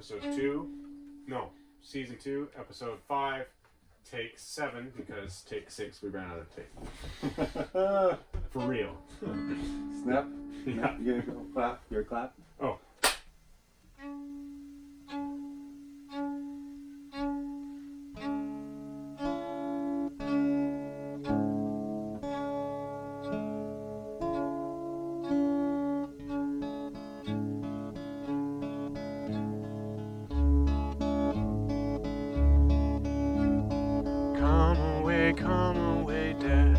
episode two. No, season two, episode five, take seven because take six we ran out of tape. For real. Snap. Yeah. You gonna go clap? Your clap? Come away, death.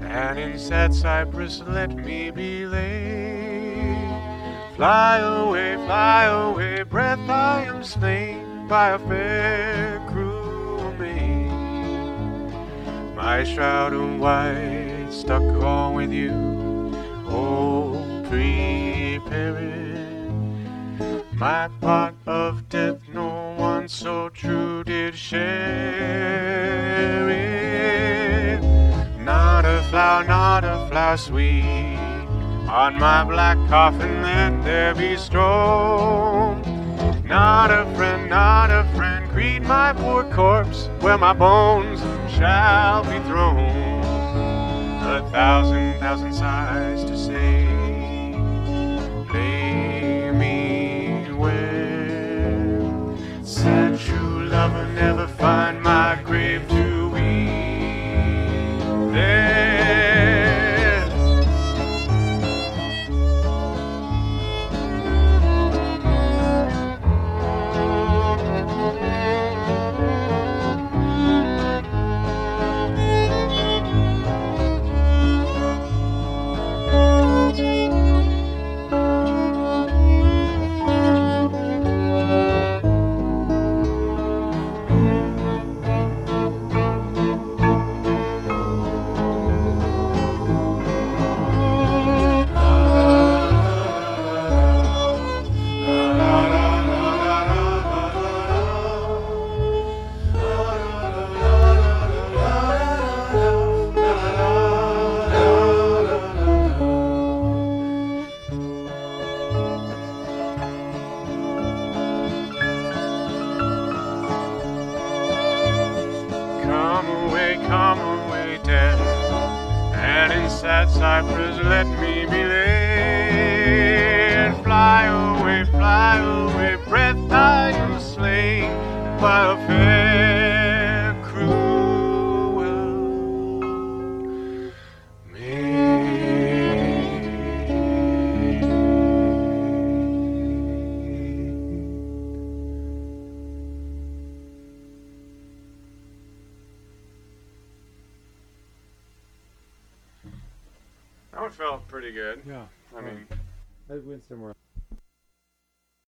And in sad cypress, let me be laid. Fly away, fly away, breath, I am slain by a fair cruel maid. My shroud of white stuck on with yew. Oh, prepare. My part of death, no one so true did share Not a flower, sweet. On my black coffin, let there be strewn. Not a friend, not a friend, greet my poor corpse where my bones shall be thrown. A thousand, thousand sighs to say. Sad cypress let me be laid. Fly away, fly away, breath I am slain by a fair one felt pretty good. Yeah. I mean, I went somewhere.